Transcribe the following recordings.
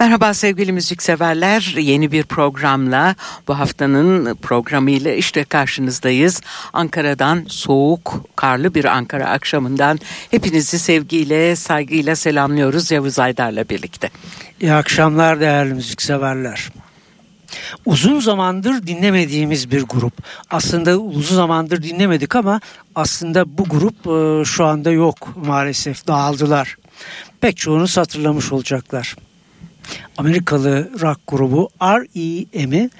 Merhaba sevgili müzikseverler. Yeni bir programla bu haftanın programıyla işte karşınızdayız. Ankara'dan soğuk, karlı bir Ankara akşamından hepinizi sevgiyle, saygıyla selamlıyoruz Yavuz Aydar'la birlikte. İyi akşamlar değerli müzikseverler. Uzun zamandır dinlemediğimiz bir grup. Aslında uzun zamandır dinlemedik ama aslında bu grup e, şu anda yok maalesef dağıldılar. Pek çoğunuz hatırlamış olacaklar. Amerikalı rock grubu R.E.M'i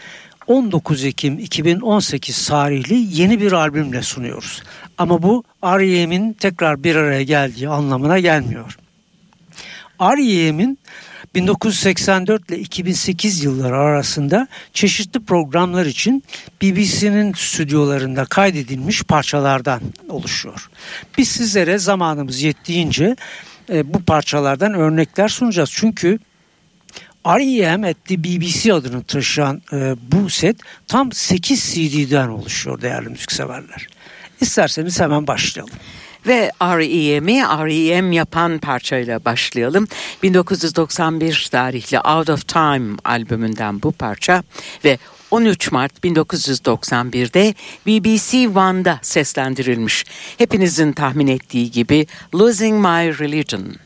19 Ekim 2018 tarihli yeni bir albümle sunuyoruz. Ama bu R.E.M'in tekrar bir araya geldiği anlamına gelmiyor. R.E.M'in 1984 ile 2008 yılları arasında çeşitli programlar için BBC'nin stüdyolarında kaydedilmiş parçalardan oluşuyor. Biz sizlere zamanımız yettiğince e, bu parçalardan örnekler sunacağız. Çünkü R.E.M. at the BBC adını taşıyan e, bu set tam 8 CD'den oluşuyor değerli müzikseverler. İsterseniz hemen başlayalım. Ve R.E.M'i R.E.M. yapan parçayla başlayalım. 1991 tarihli Out of Time albümünden bu parça ve 13 Mart 1991'de BBC One'da seslendirilmiş. Hepinizin tahmin ettiği gibi Losing My Religion.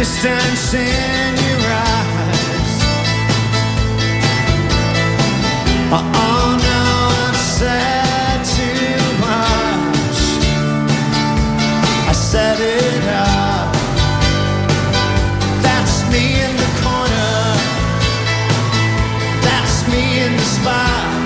Distance in your eyes. Oh no, I've said too much. I said it out. That's me in the corner. That's me in the spotlight,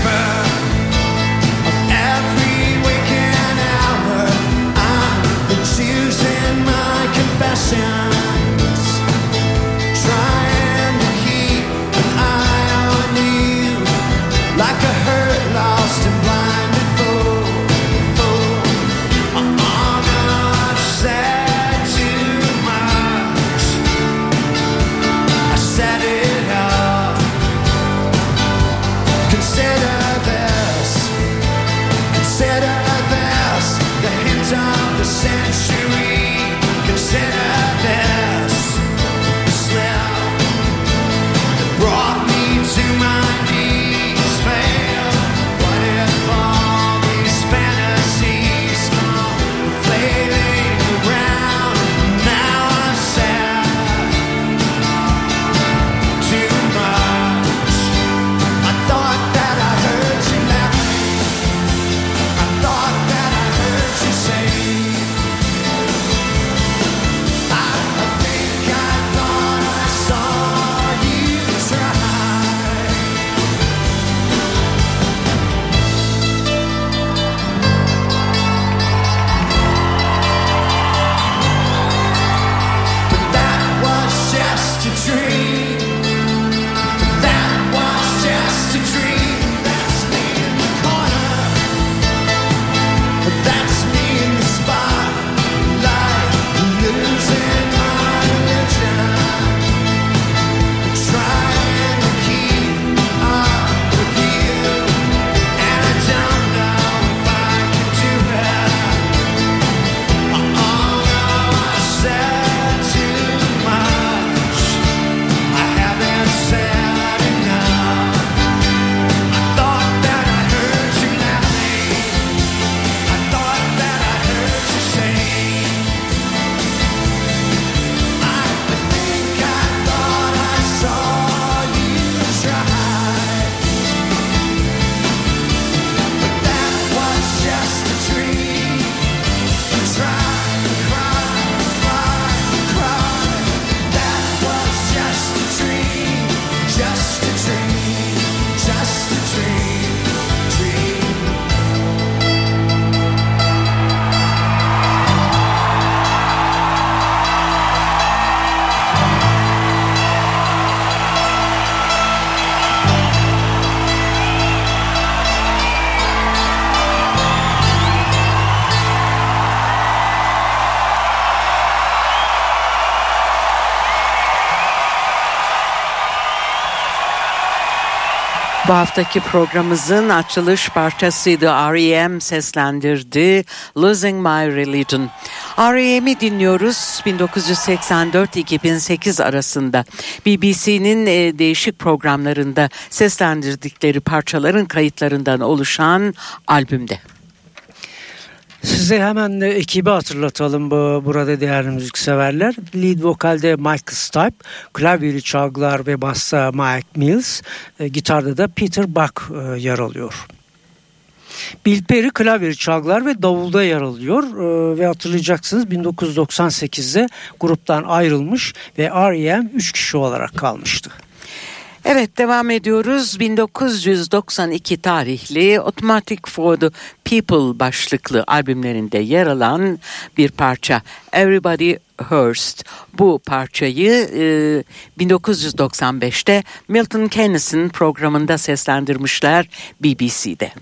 Christmas. Bu haftaki programımızın açılış parçasıydı. R.E.M. seslendirdi Losing My Religion. R.E.M'i dinliyoruz 1984-2008 arasında BBC'nin e, değişik programlarında seslendirdikleri parçaların kayıtlarından oluşan albümde. Size hemen ekibi hatırlatalım bu, burada değerli müzikseverler. Lead vokalde Michael Stipe, klavyeli çalgılar ve bassa Mike Mills, e, gitarda da Peter Buck e, yer alıyor. Bill Perry klavyeli çalgılar ve davulda yer alıyor e, ve hatırlayacaksınız 1998'de gruptan ayrılmış ve R.E.M. 3 kişi olarak kalmıştı. Evet devam ediyoruz. 1992 tarihli Automatic for the People başlıklı albümlerinde yer alan bir parça Everybody Hurst. Bu parçayı e, 1995'te Milton Keynes'in programında seslendirmişler BBC'de.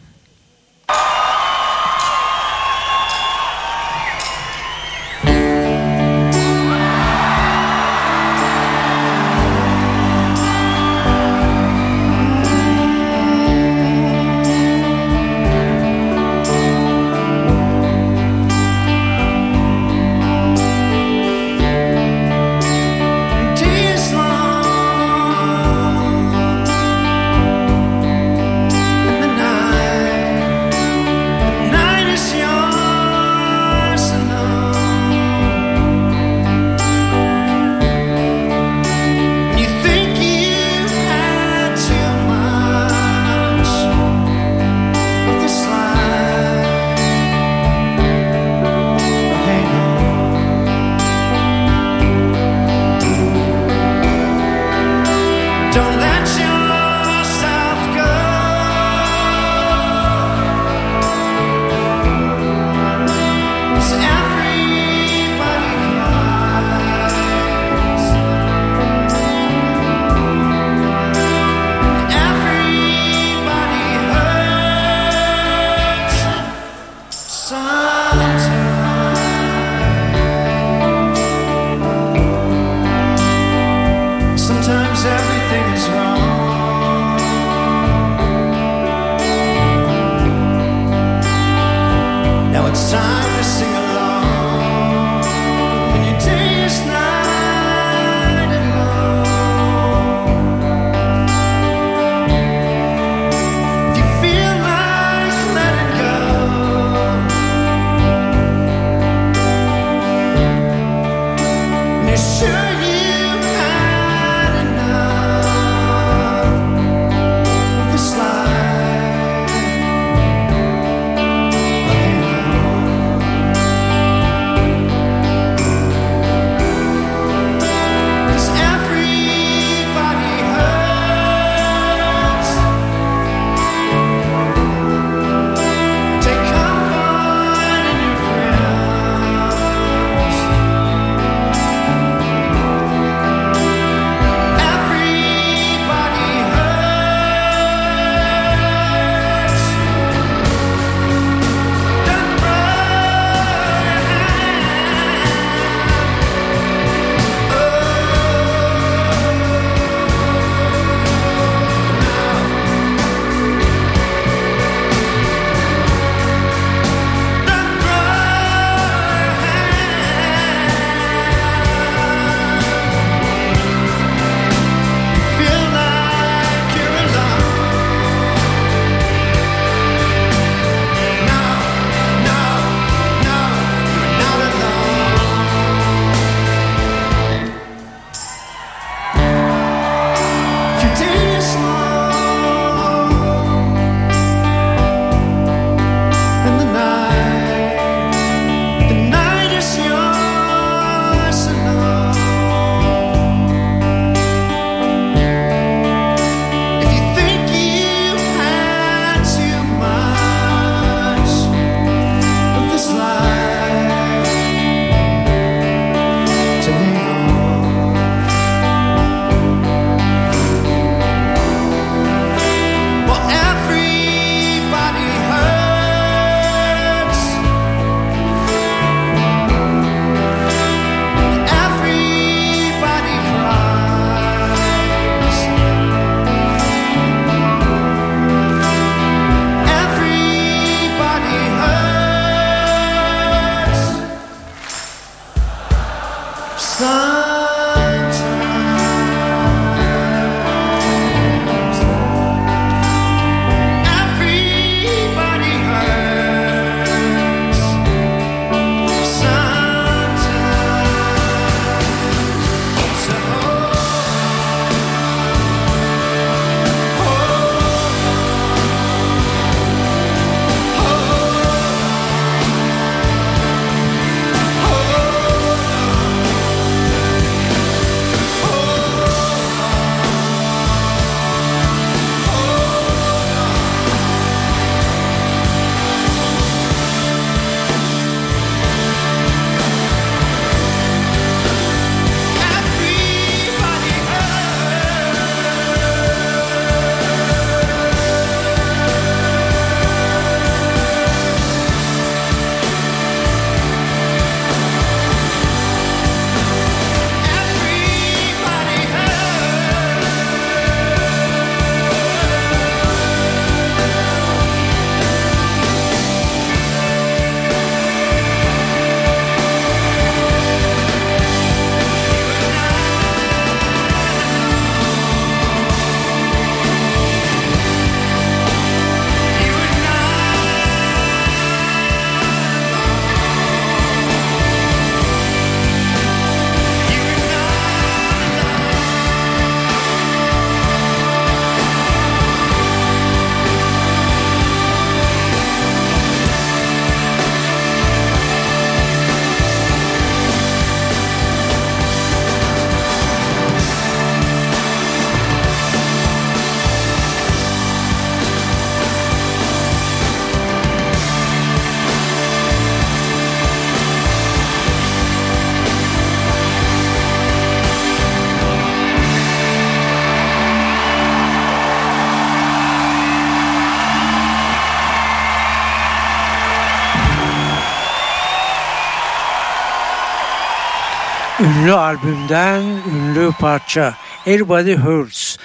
Ünlü albümden ünlü parça Everybody Hurts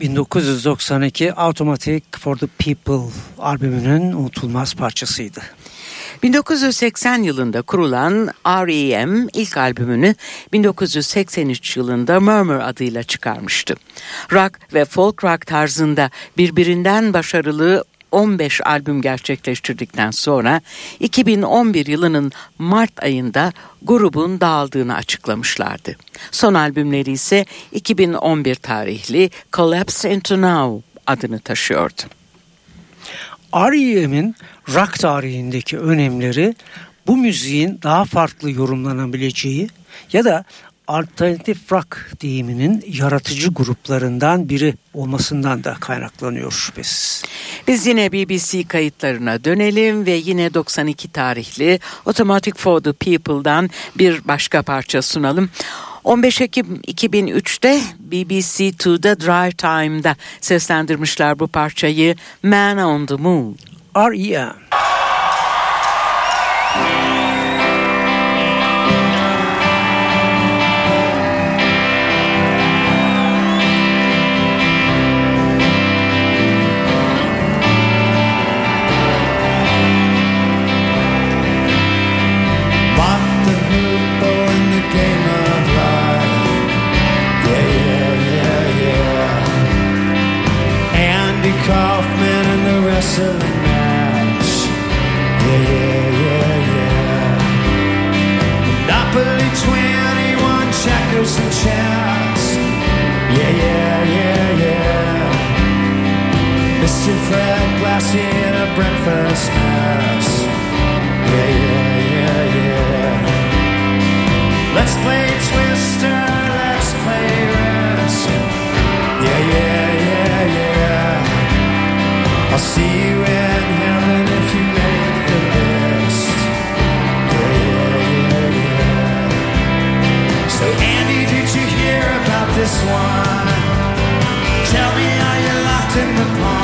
1992 Automatic for the People albümünün unutulmaz parçasıydı. 1980 yılında kurulan R.E.M. ilk albümünü 1983 yılında Murmur adıyla çıkarmıştı. Rock ve folk rock tarzında birbirinden başarılı 15 albüm gerçekleştirdikten sonra 2011 yılının Mart ayında grubun dağıldığını açıklamışlardı. Son albümleri ise 2011 tarihli Collapse Into Now adını taşıyordu. R.E.M'in rock tarihindeki önemleri bu müziğin daha farklı yorumlanabileceği ya da alternatif rock deyiminin yaratıcı gruplarından biri olmasından da kaynaklanıyor şüphesiz. Biz yine BBC kayıtlarına dönelim ve yine 92 tarihli Automatic for the People'dan bir başka parça sunalım. 15 Ekim 2003'te BBC Two'da Drive Time'da seslendirmişler bu parçayı Man on the Moon. R.E.M. Fred Blassie in a breakfast mess. Yeah, yeah, yeah, yeah. Let's play Twister, let's play Risk. Yeah, yeah, yeah, yeah. I'll see you in heaven if you make the list. Yeah, yeah, yeah, yeah. So, Andy, did you hear about this one? Tell me, are you locked in the punch?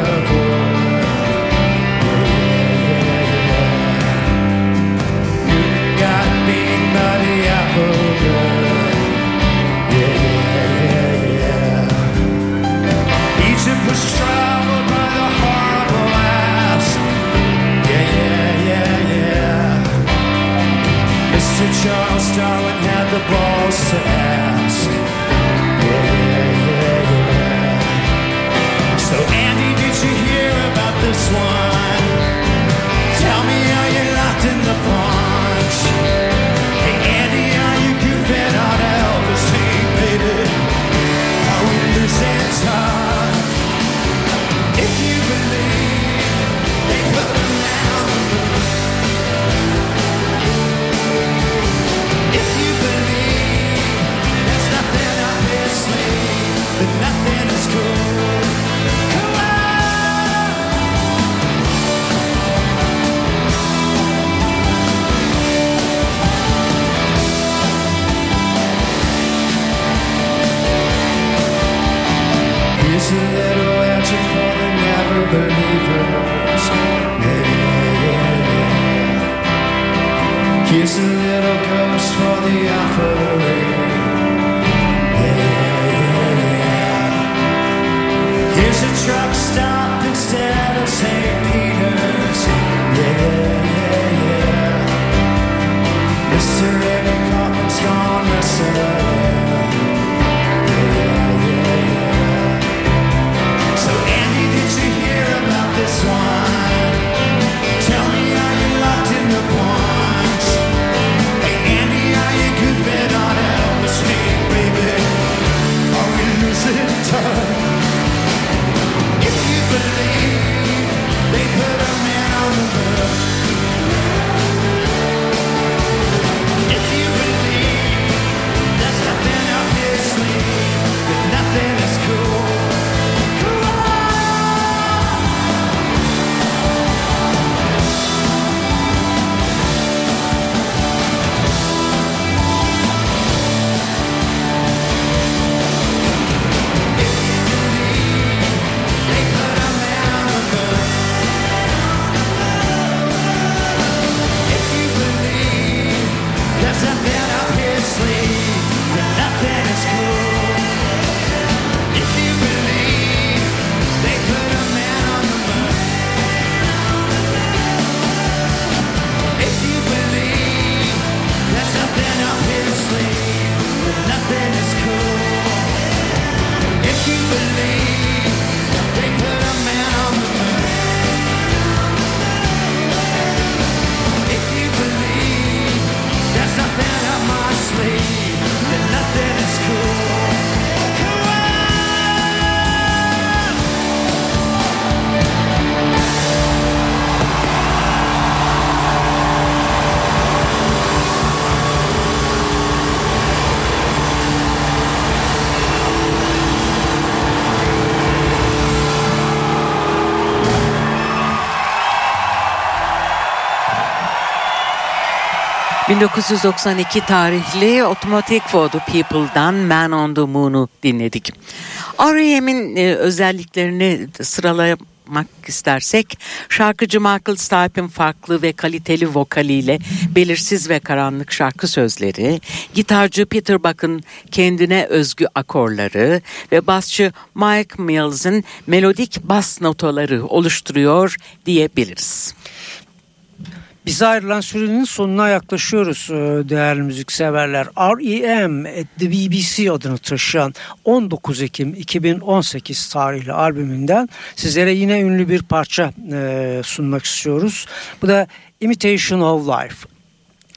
1992 tarihli Automatic for the People'dan Man on the Moon'u dinledik. R.E.M'in e, özelliklerini sıralamak istersek şarkıcı Michael Stipe'in farklı ve kaliteli vokaliyle belirsiz ve karanlık şarkı sözleri, gitarcı Peter Buck'ın kendine özgü akorları ve basçı Mike Mills'ın melodik bas notaları oluşturuyor diyebiliriz. Bize ayrılan sürenin sonuna yaklaşıyoruz e, değerli müzikseverler. R.E.M. at the BBC adını taşıyan 19 Ekim 2018 tarihli albümünden sizlere yine ünlü bir parça e, sunmak istiyoruz. Bu da Imitation of Life.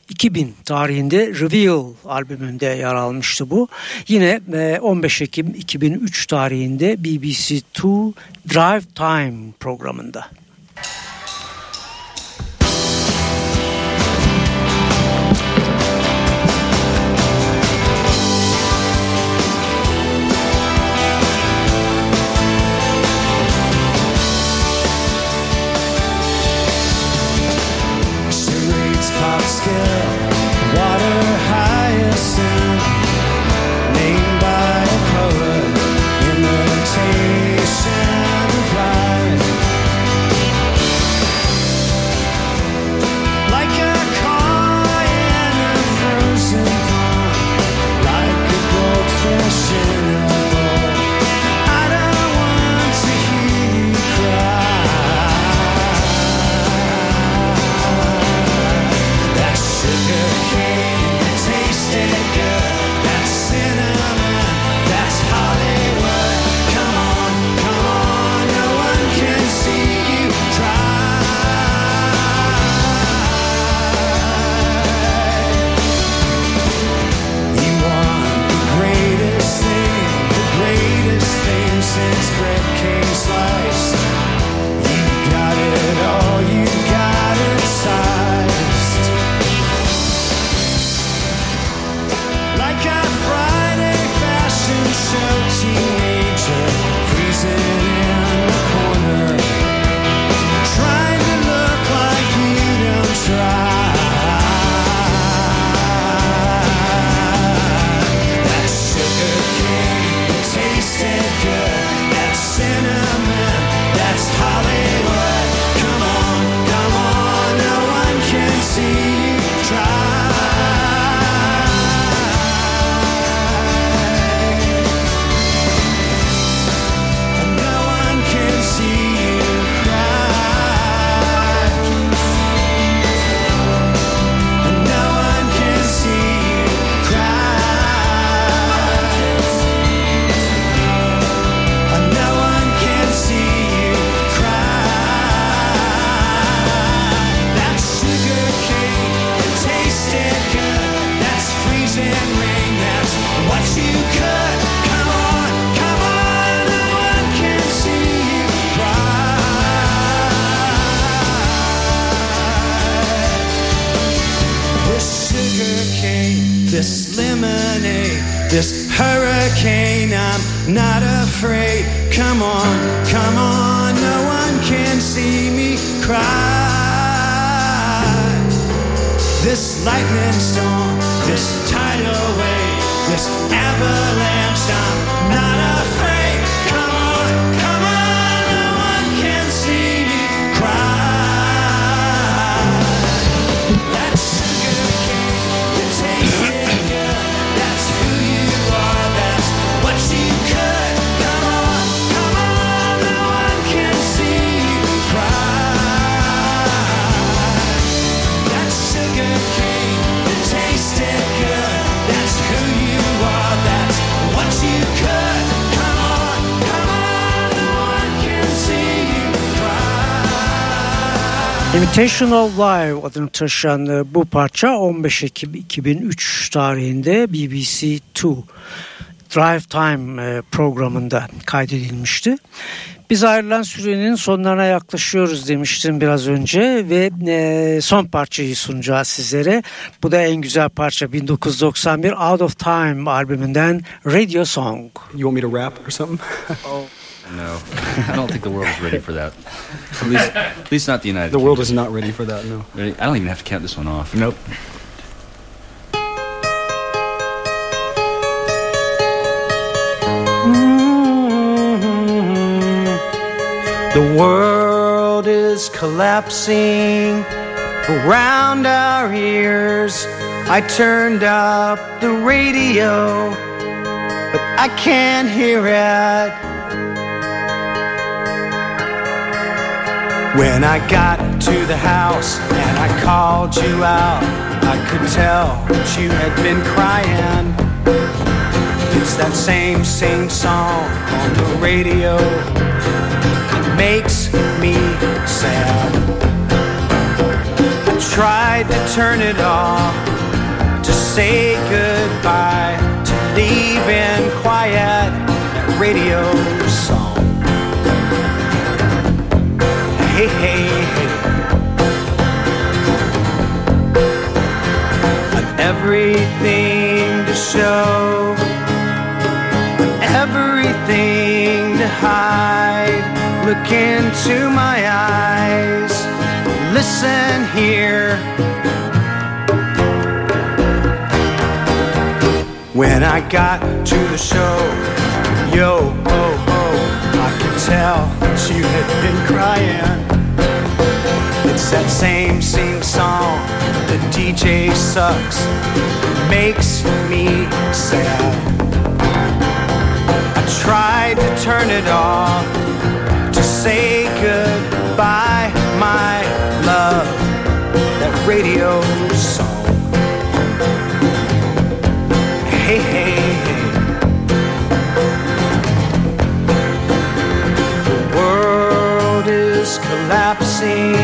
2000 tarihinde Reveal albümünde yer almıştı bu. Yine 15 e, Ekim 2003 tarihinde BBC 2 Drive Time programında. avalanche. I'm Imitation of Life adını taşıyan e, bu parça 15 Ekim 2003 tarihinde BBC 2 Drive Time e, programında kaydedilmişti. Biz ayrılan sürenin sonlarına yaklaşıyoruz demiştim biraz önce ve e, son parçayı sunacağız sizlere. Bu da en güzel parça 1991 Out of Time albümünden Radio Song. You want me to rap or something? oh. No, I don't think the world is ready for that. At least, at least not the United. The Kingdom. world is not ready for that. No. Ready? I don't even have to count this one off. Nope. The world is collapsing around our ears. I turned up the radio, but I can't hear it. When I got to the house and I called you out, I could tell that you had been crying. It's that same same song on the radio. It makes me sad. I tried to turn it off to say goodbye, to leave in quiet that radio Hey, hey, hey. I've everything to show, everything to hide. Look into my eyes, listen here. When I got to the show, yo, oh, oh, I could tell you had been crying. It's that same sing song, the DJ sucks, it makes me sad. I tried to turn it off collapsing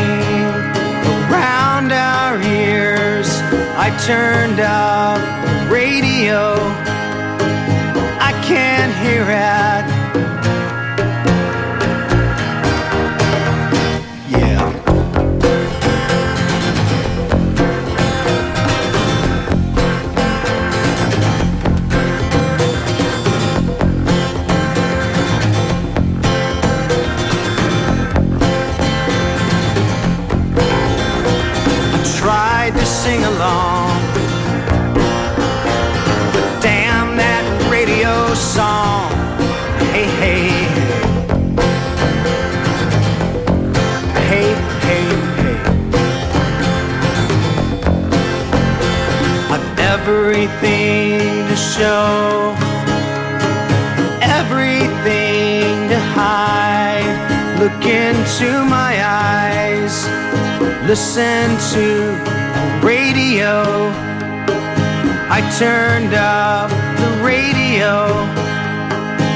around our ears. I turned up the radio. Look into my eyes listen to the radio. I turned up the radio,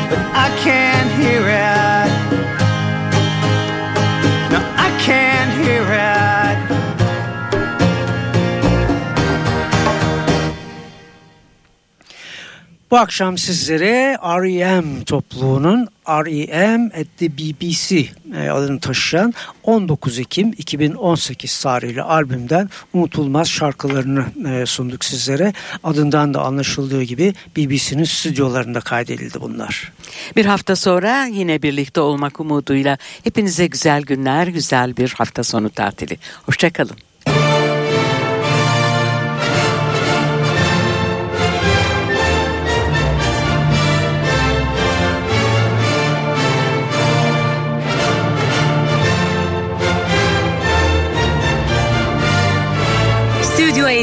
but I can't hear it. No, I can't hear it. Bu akşam sizlere R.E.M. topluluğunun R.E.M. at the BBC e, adını taşıyan 19 Ekim 2018 tarihli albümden unutulmaz şarkılarını e, sunduk sizlere. Adından da anlaşıldığı gibi BBC'nin stüdyolarında kaydedildi bunlar. Bir hafta sonra yine birlikte olmak umuduyla hepinize güzel günler, güzel bir hafta sonu tatili. Hoşçakalın.